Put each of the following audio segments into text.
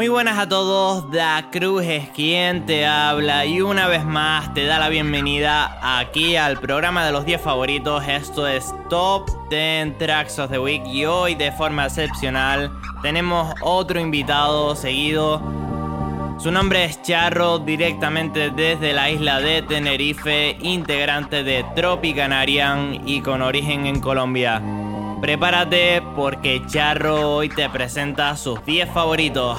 Muy buenas a todos, Da Cruz es quien te habla y una vez más te da la bienvenida aquí al programa de los 10 favoritos. Esto es Top 10 Tracks of the Week y hoy de forma excepcional tenemos otro invitado seguido. Su nombre es Charro, directamente desde la isla de Tenerife, integrante de Tropicanarian y con origen en Colombia. Prepárate porque Charro hoy te presenta sus 10 favoritos.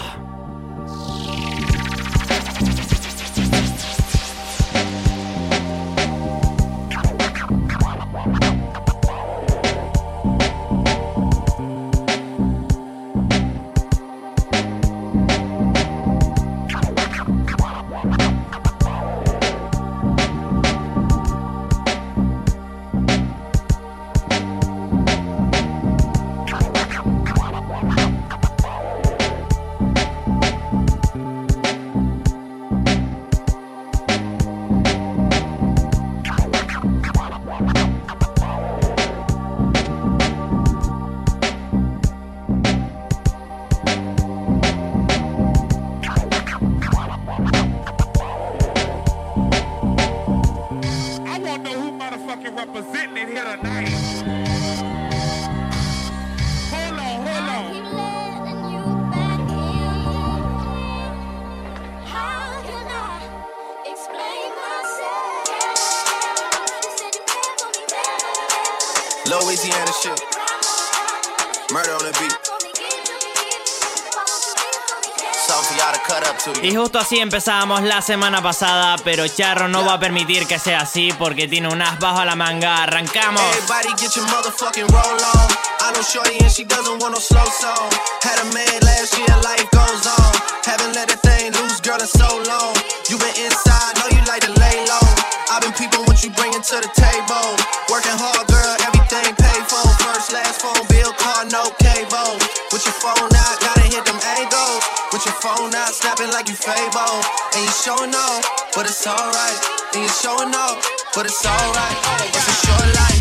Y justo así empezamos la semana pasada, pero Charro no va a permitir que sea así porque tiene un as bajo la manga. Arrancamos. I've been peeping what you bringing to the table. Working hard, girl, for. First, last phone bill, car, no cable. With your phone out, gotta hit them angles. With your phone out, snapping like you Fable. And you showing off, but it's alright. And you showing off, but it's alright. It's a short life,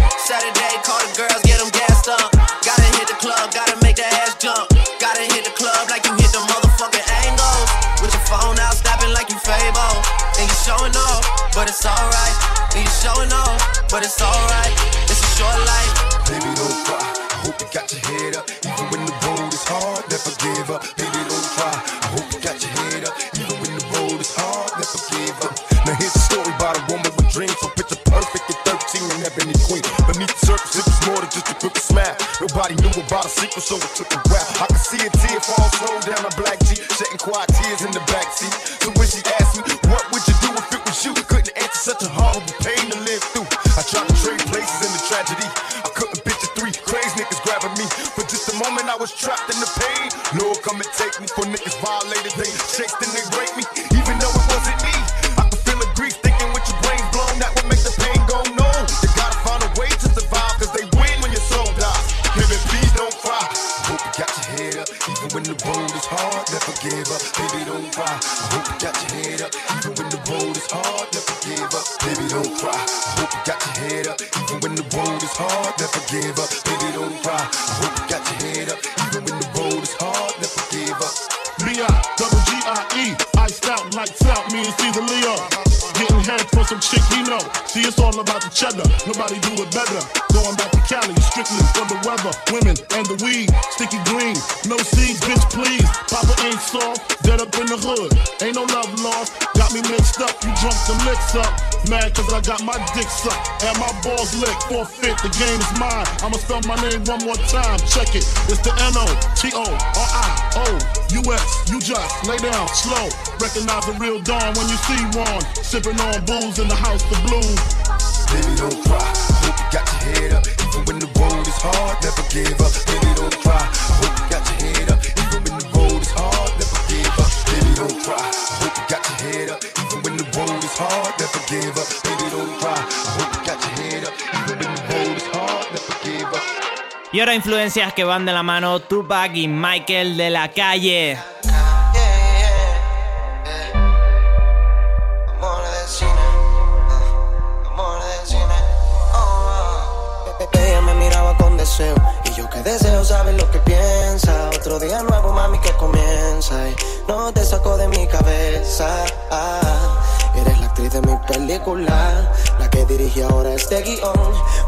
Saturday, call the girls, get them gassed up. Gotta hit the club, gotta make the ass jump. Gotta hit the club like you hit the motherfucking angles. With your phone out, snapping like you Fable. And you showing off, but it's alright. And you showing off, but it's alright. It's a short life. Baby, don't cry. I hope you got your head up. Even when the road is hard, never give up. Baby, don't cry. I hope you got your head up. Even when the road is hard, never give up. Now here's a story about a woman with dreams. So picture surface, it was more than just a quick smile. Nobody knew about a secret, so it took a while. I could see a Leo. Getting head for some chick, he know. See, it's all about the cheddar. Nobody do it better. Going back to Cali, strictly for the weather, women, and the weed. Sticky green, no seeds, bitch, please. Papa ain't soft, dead up in the hood. Ain't no love you drunk the licks up. Mad cause I got my dick sucked and my balls licked. Forfeit, the game is mine. I'ma spell my name one more time. Check it. It's the N O T O R I O U S. You just lay down slow. Recognize the real dawn when you see one. Sipping on booze in the house of blues. Baby, don't cry. Hope you got your head up. Even when the road is hard, never give up. Baby, don't cry. Hope you got your head up. Even when the road is hard, never give up. Baby, don't cry. Hope you got your head up. Hard, never give up. Baby, don't cry. Hope you got your head up. Even when the road is hard, never give up. Y ahora influencias que van de la mano Tupac y Michael de la calle. Amor del cine, amor del cine. Ella me miraba con deseo y yo que deseo saber lo que piensa. Otro día nuevo, mami, que comienza y no te saco de mi cabeza. Ah, de mi película, la que dirige ahora este guion.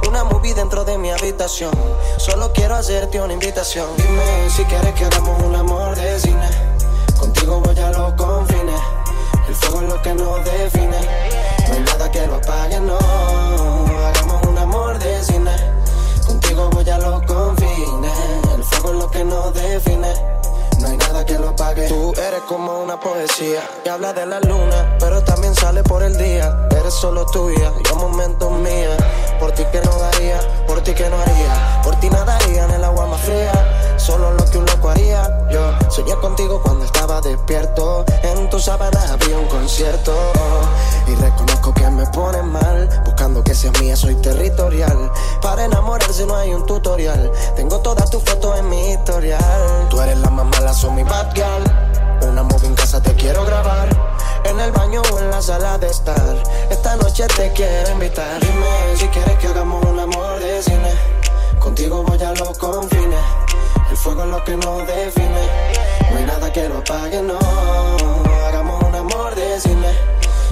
Una movie dentro de mi habitación. Solo quiero hacerte una invitación. Dime si quieres que hagamos un amor de cine. Contigo voy a los confines. El fuego es lo que nos define. No hay nada que lo apague, no. Hagamos un amor de cine. Contigo voy a los confines. El fuego es lo que nos define. No hay nada que lo apague. Tú eres como una poesía que habla de la luna, pero también sale por el día. Eres solo tuya, yo momentos mía. Por ti que no daría, por ti que no haría. Por ti nadaría en el agua más fría. Solo lo que un loco haría. Yo soñé contigo cuando estaba despierto. Tu sábana había un concierto. Y reconozco que me pone mal. Buscando que seas mía, soy territorial. Para enamorarse no hay un tutorial. Tengo todas tus fotos en mi historial. Tú eres la más mala, soy mi bad girl. Una movie en casa te quiero grabar. En el baño o en la sala de estar. Esta noche te quiero invitar. Dime si quieres que hagamos un amor de cine. Contigo voy a los confines. El fuego es lo que nos define. No hay nada que lo apague, no. Hagamos un amor de cine.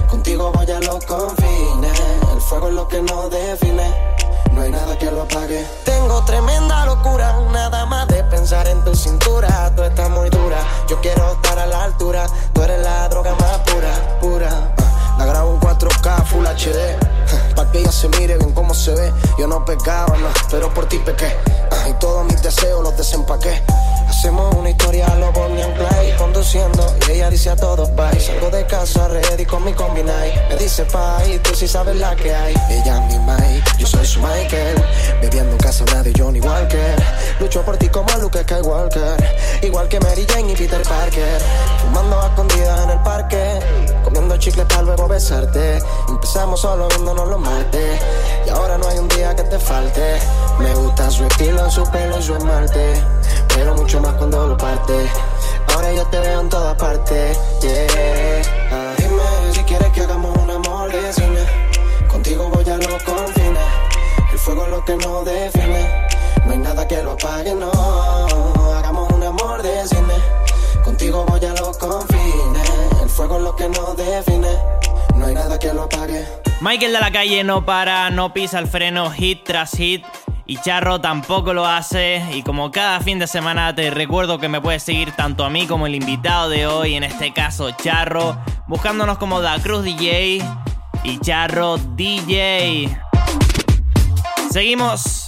Contigo voy a los confines. El fuego es lo que nos define. No hay nada que lo apague. Tengo tremenda locura, nada más de pensar en tu cintura. Tú estás muy dura, yo quiero estar a la altura. Tú eres la droga más pura, pura. Ah, La grabo en 4K, Full HD. Pa' que ella se mire bien cómo se ve. Yo no pecaba, no, pero por ti pequé. Ah, Y todos mis deseos los desempaqué. Hacemos una historia a lo Bonnie and Clyde Conduciendo y ella dice a todos bye. Salgo de casa ready con mi combinai Me dice y tú sí sabes la que hay. Ella es mi Mike, yo soy su Michael. Bebiendo en casa de Johnny Walker. Lucho por ti como Luke Skywalker. Igual que Mary Jane y Peter Parker. Fumando a escondidas en el parque. Comiendo chicles para luego besarte. Empezamos solo viéndonos los martes. Y ahora no hay un día que te falte. Me gusta su estilo, su pelo y su esmalte Pero mucho más cuando lo parte. Ahora yo te veo en todas partes yeah. Ah, Dime si quieres que hagamos un amor de cine Contigo voy a los confines El fuego es lo que nos define. No hay nada que lo apague, no. Hagamos un amor de cine Contigo voy a los confines El fuego es lo que nos define. No hay nada que lo apague. Michael de la calle no para, no pisa el freno, hit tras hit. Y Charro tampoco lo hace. Y como cada fin de semana te recuerdo que me puedes seguir tanto a mí como el invitado de hoy, en este caso Charro, buscándonos como Da Cruz DJ y Charro DJ. Seguimos.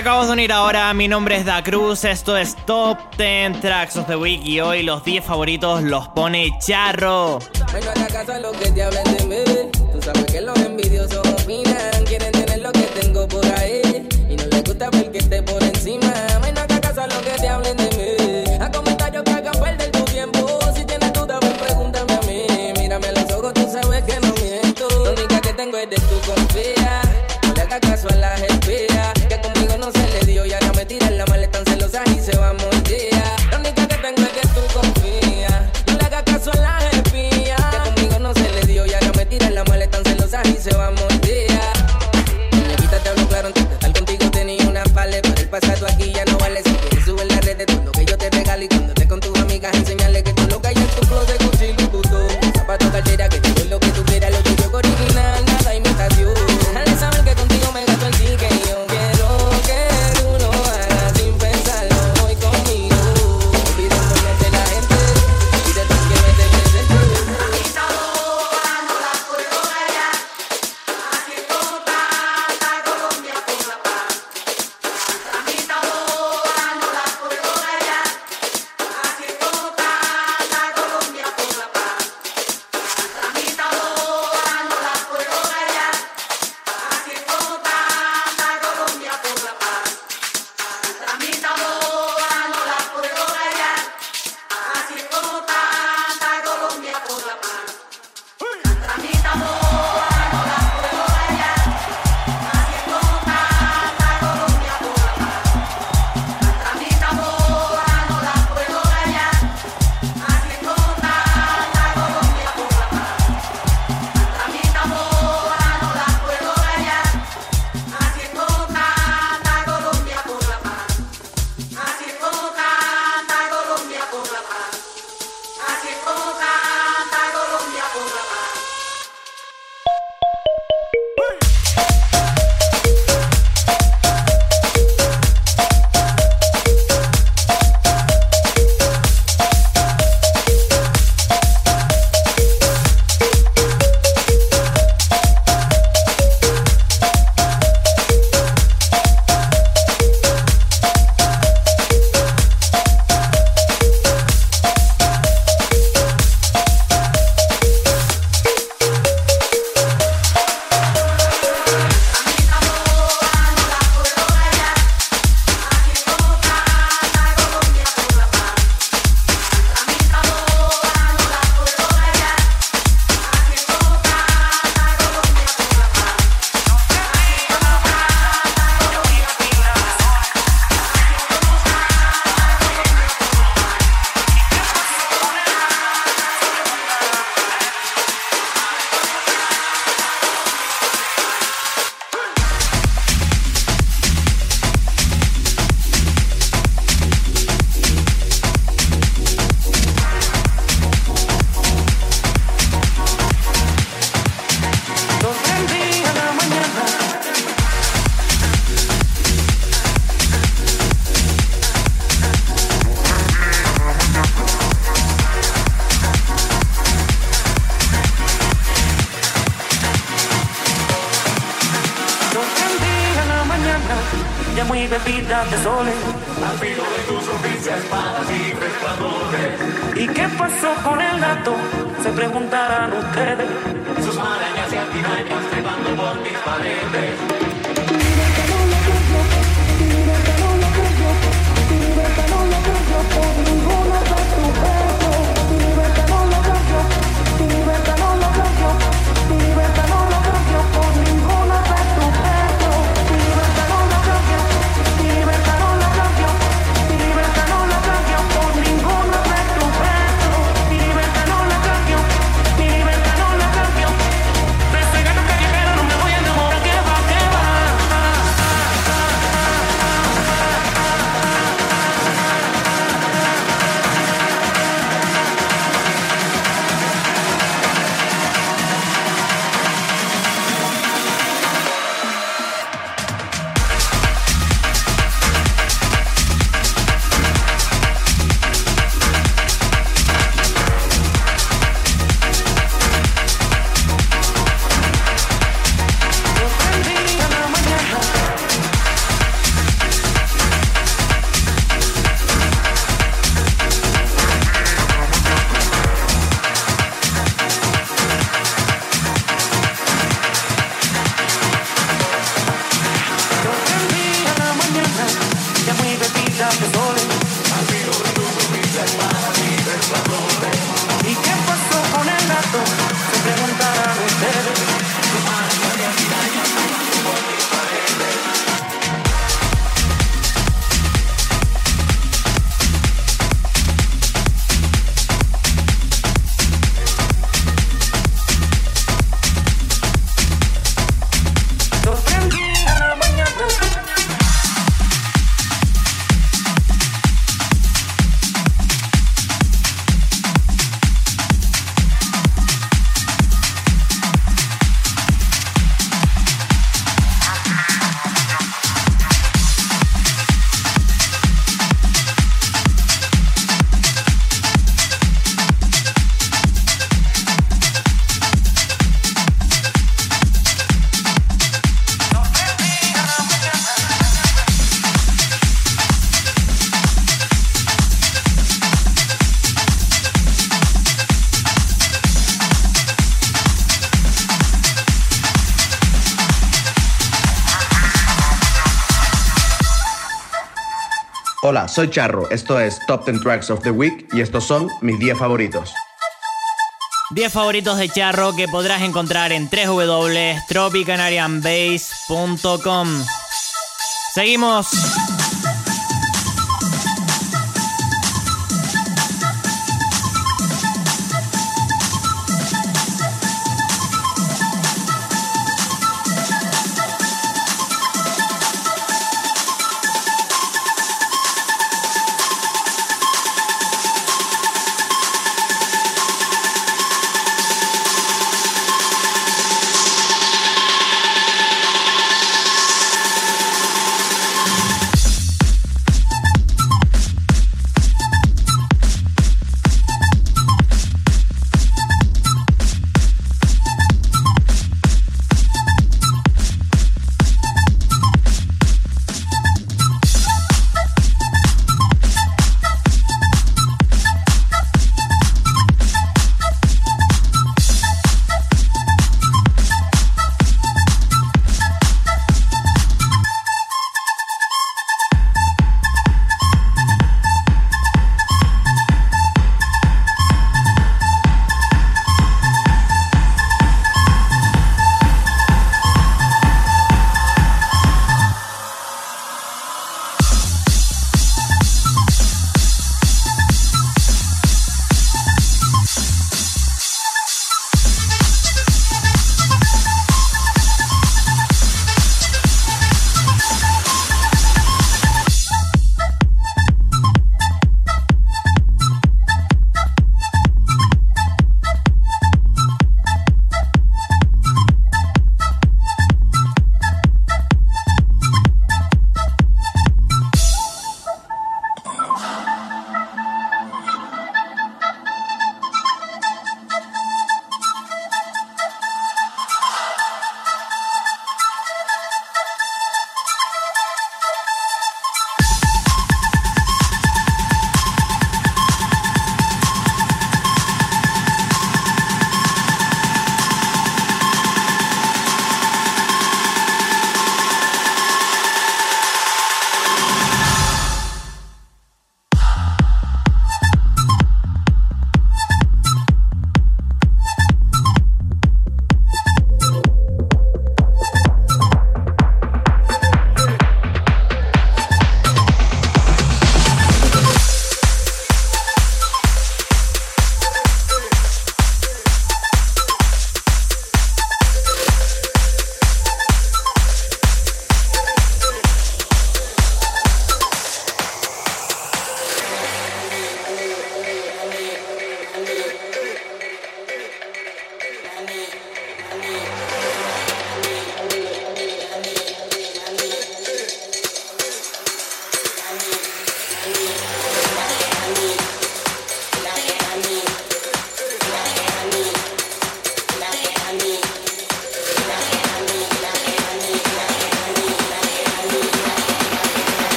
Acabas de unir ahora, mi nombre es Da Cruz, esto es Top 10 Tracks of the Week y hoy los 10 favoritos los pone Charro. Vengo a casa lo que te hablen de mí. Tú sabes que los envidiosos opinan, quieren tener lo que tengo por ahí y no les gusta ver que esté por encima. Vengo a casa lo que te hablen de mí. A comentarios que hagan perder tu tiempo. Si tienes duda, ven pregúntame a mí. Mírame a los ojos, tú sabes que no miento. Lo única que tengo es de tu confía. No le hagas caso a las espías. Pasó con el gato? Se preguntarán ustedes. Sus marañas y altirañas trepando por mis paredes. Soy Charro, esto es Top 10 Tracks of the Week y estos son mis 10 favoritos. 10 favoritos de Charro que podrás encontrar en www.tropicanarianbase.com. Seguimos.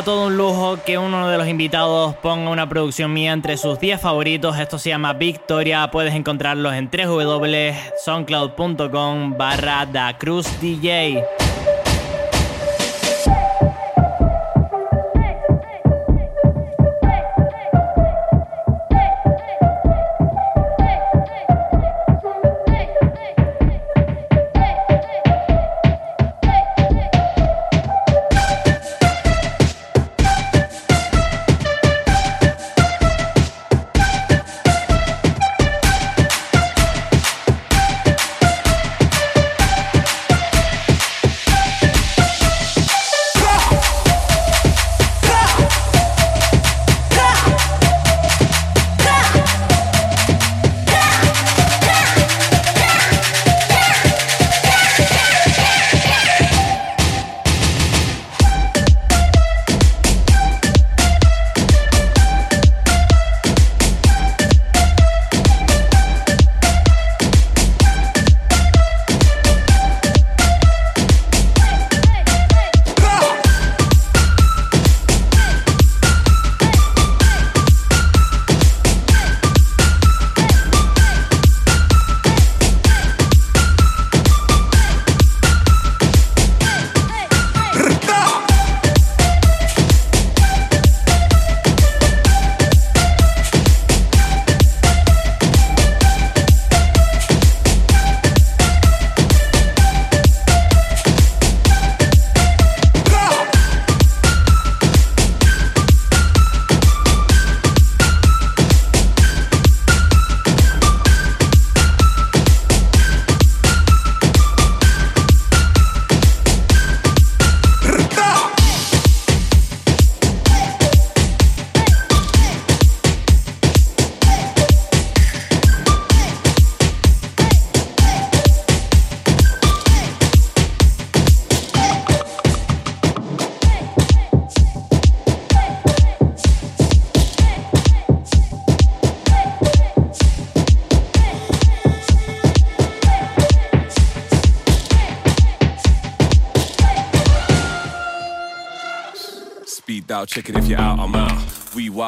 Todo un lujo que uno de los invitados ponga una producción mía entre sus 10 favoritos. Esto se llama Victoria. Puedes encontrarlos en www.soundcloud.com barra Da Cruz DJ.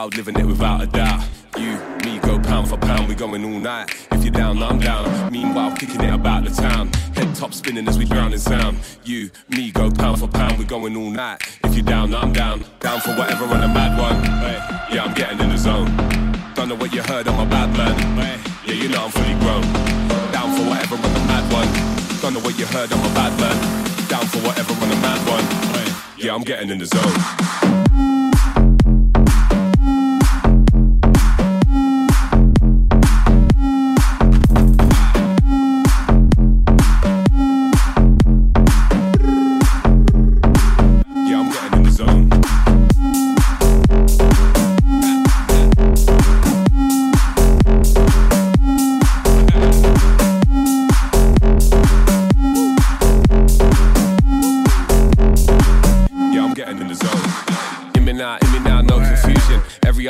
Wild, living it without a doubt. You, me, go pound for pound, we going all night. If you're down, I'm down. Meanwhile, kicking it about the town. Head top spinning as we drown in sound. You, me, go pound for pound, we going all night. If you're down, I'm down. Down for whatever on a mad one. Yeah, I'm getting in the zone. Don't know what you heard, I'm a bad man. Yeah, you know I'm fully grown. Down for whatever on a mad one. Don't know what you heard, I'm a bad man. Down for whatever on a mad one. Yeah, I'm getting in the zone.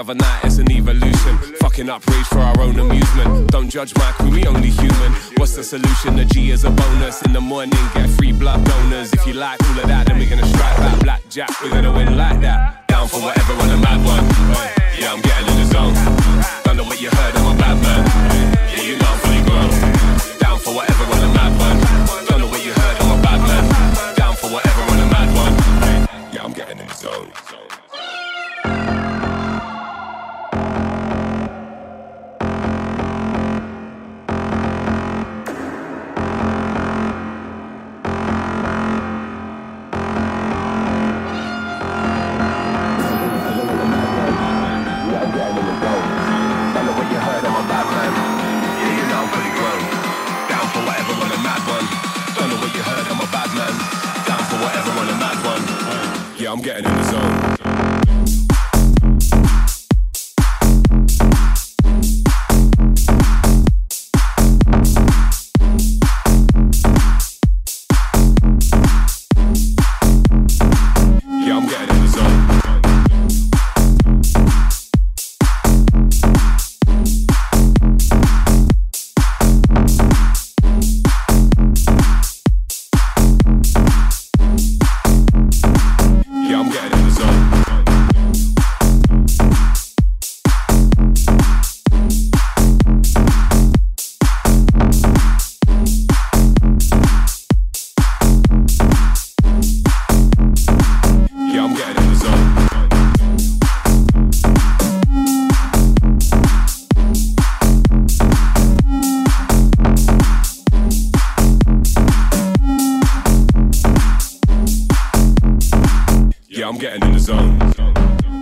Other night, it's an evolution. Fucking up rage for our own amusement. Don't judge my crew, we only human. What's the solution? The G is a bonus. In the morning, get free blood donors. If you like all of that, then we're gonna strike that blackjack. We're gonna win like that. Down for whatever on a mad one. Yeah, I'm getting in the zone. Don't know what you heard, I'm a bad man. Yeah, I'm getting in the zone.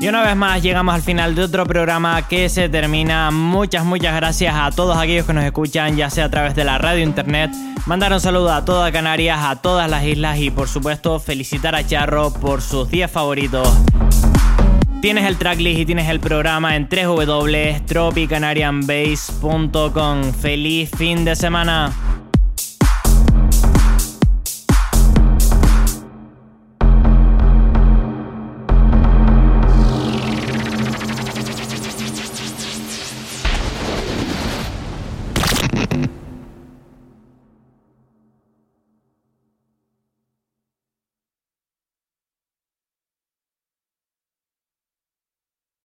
Una vez más llegamos al final de otro programa que se termina. Muchas, muchas gracias a todos aquellos que nos escuchan, ya sea a través de la radio internet. Mandar un saludo a toda Canarias, a todas las islas y por supuesto felicitar a Charro por sus días favoritos. Tienes el tracklist y tienes el programa en www.tropicanarianbase.com. Feliz fin de semana.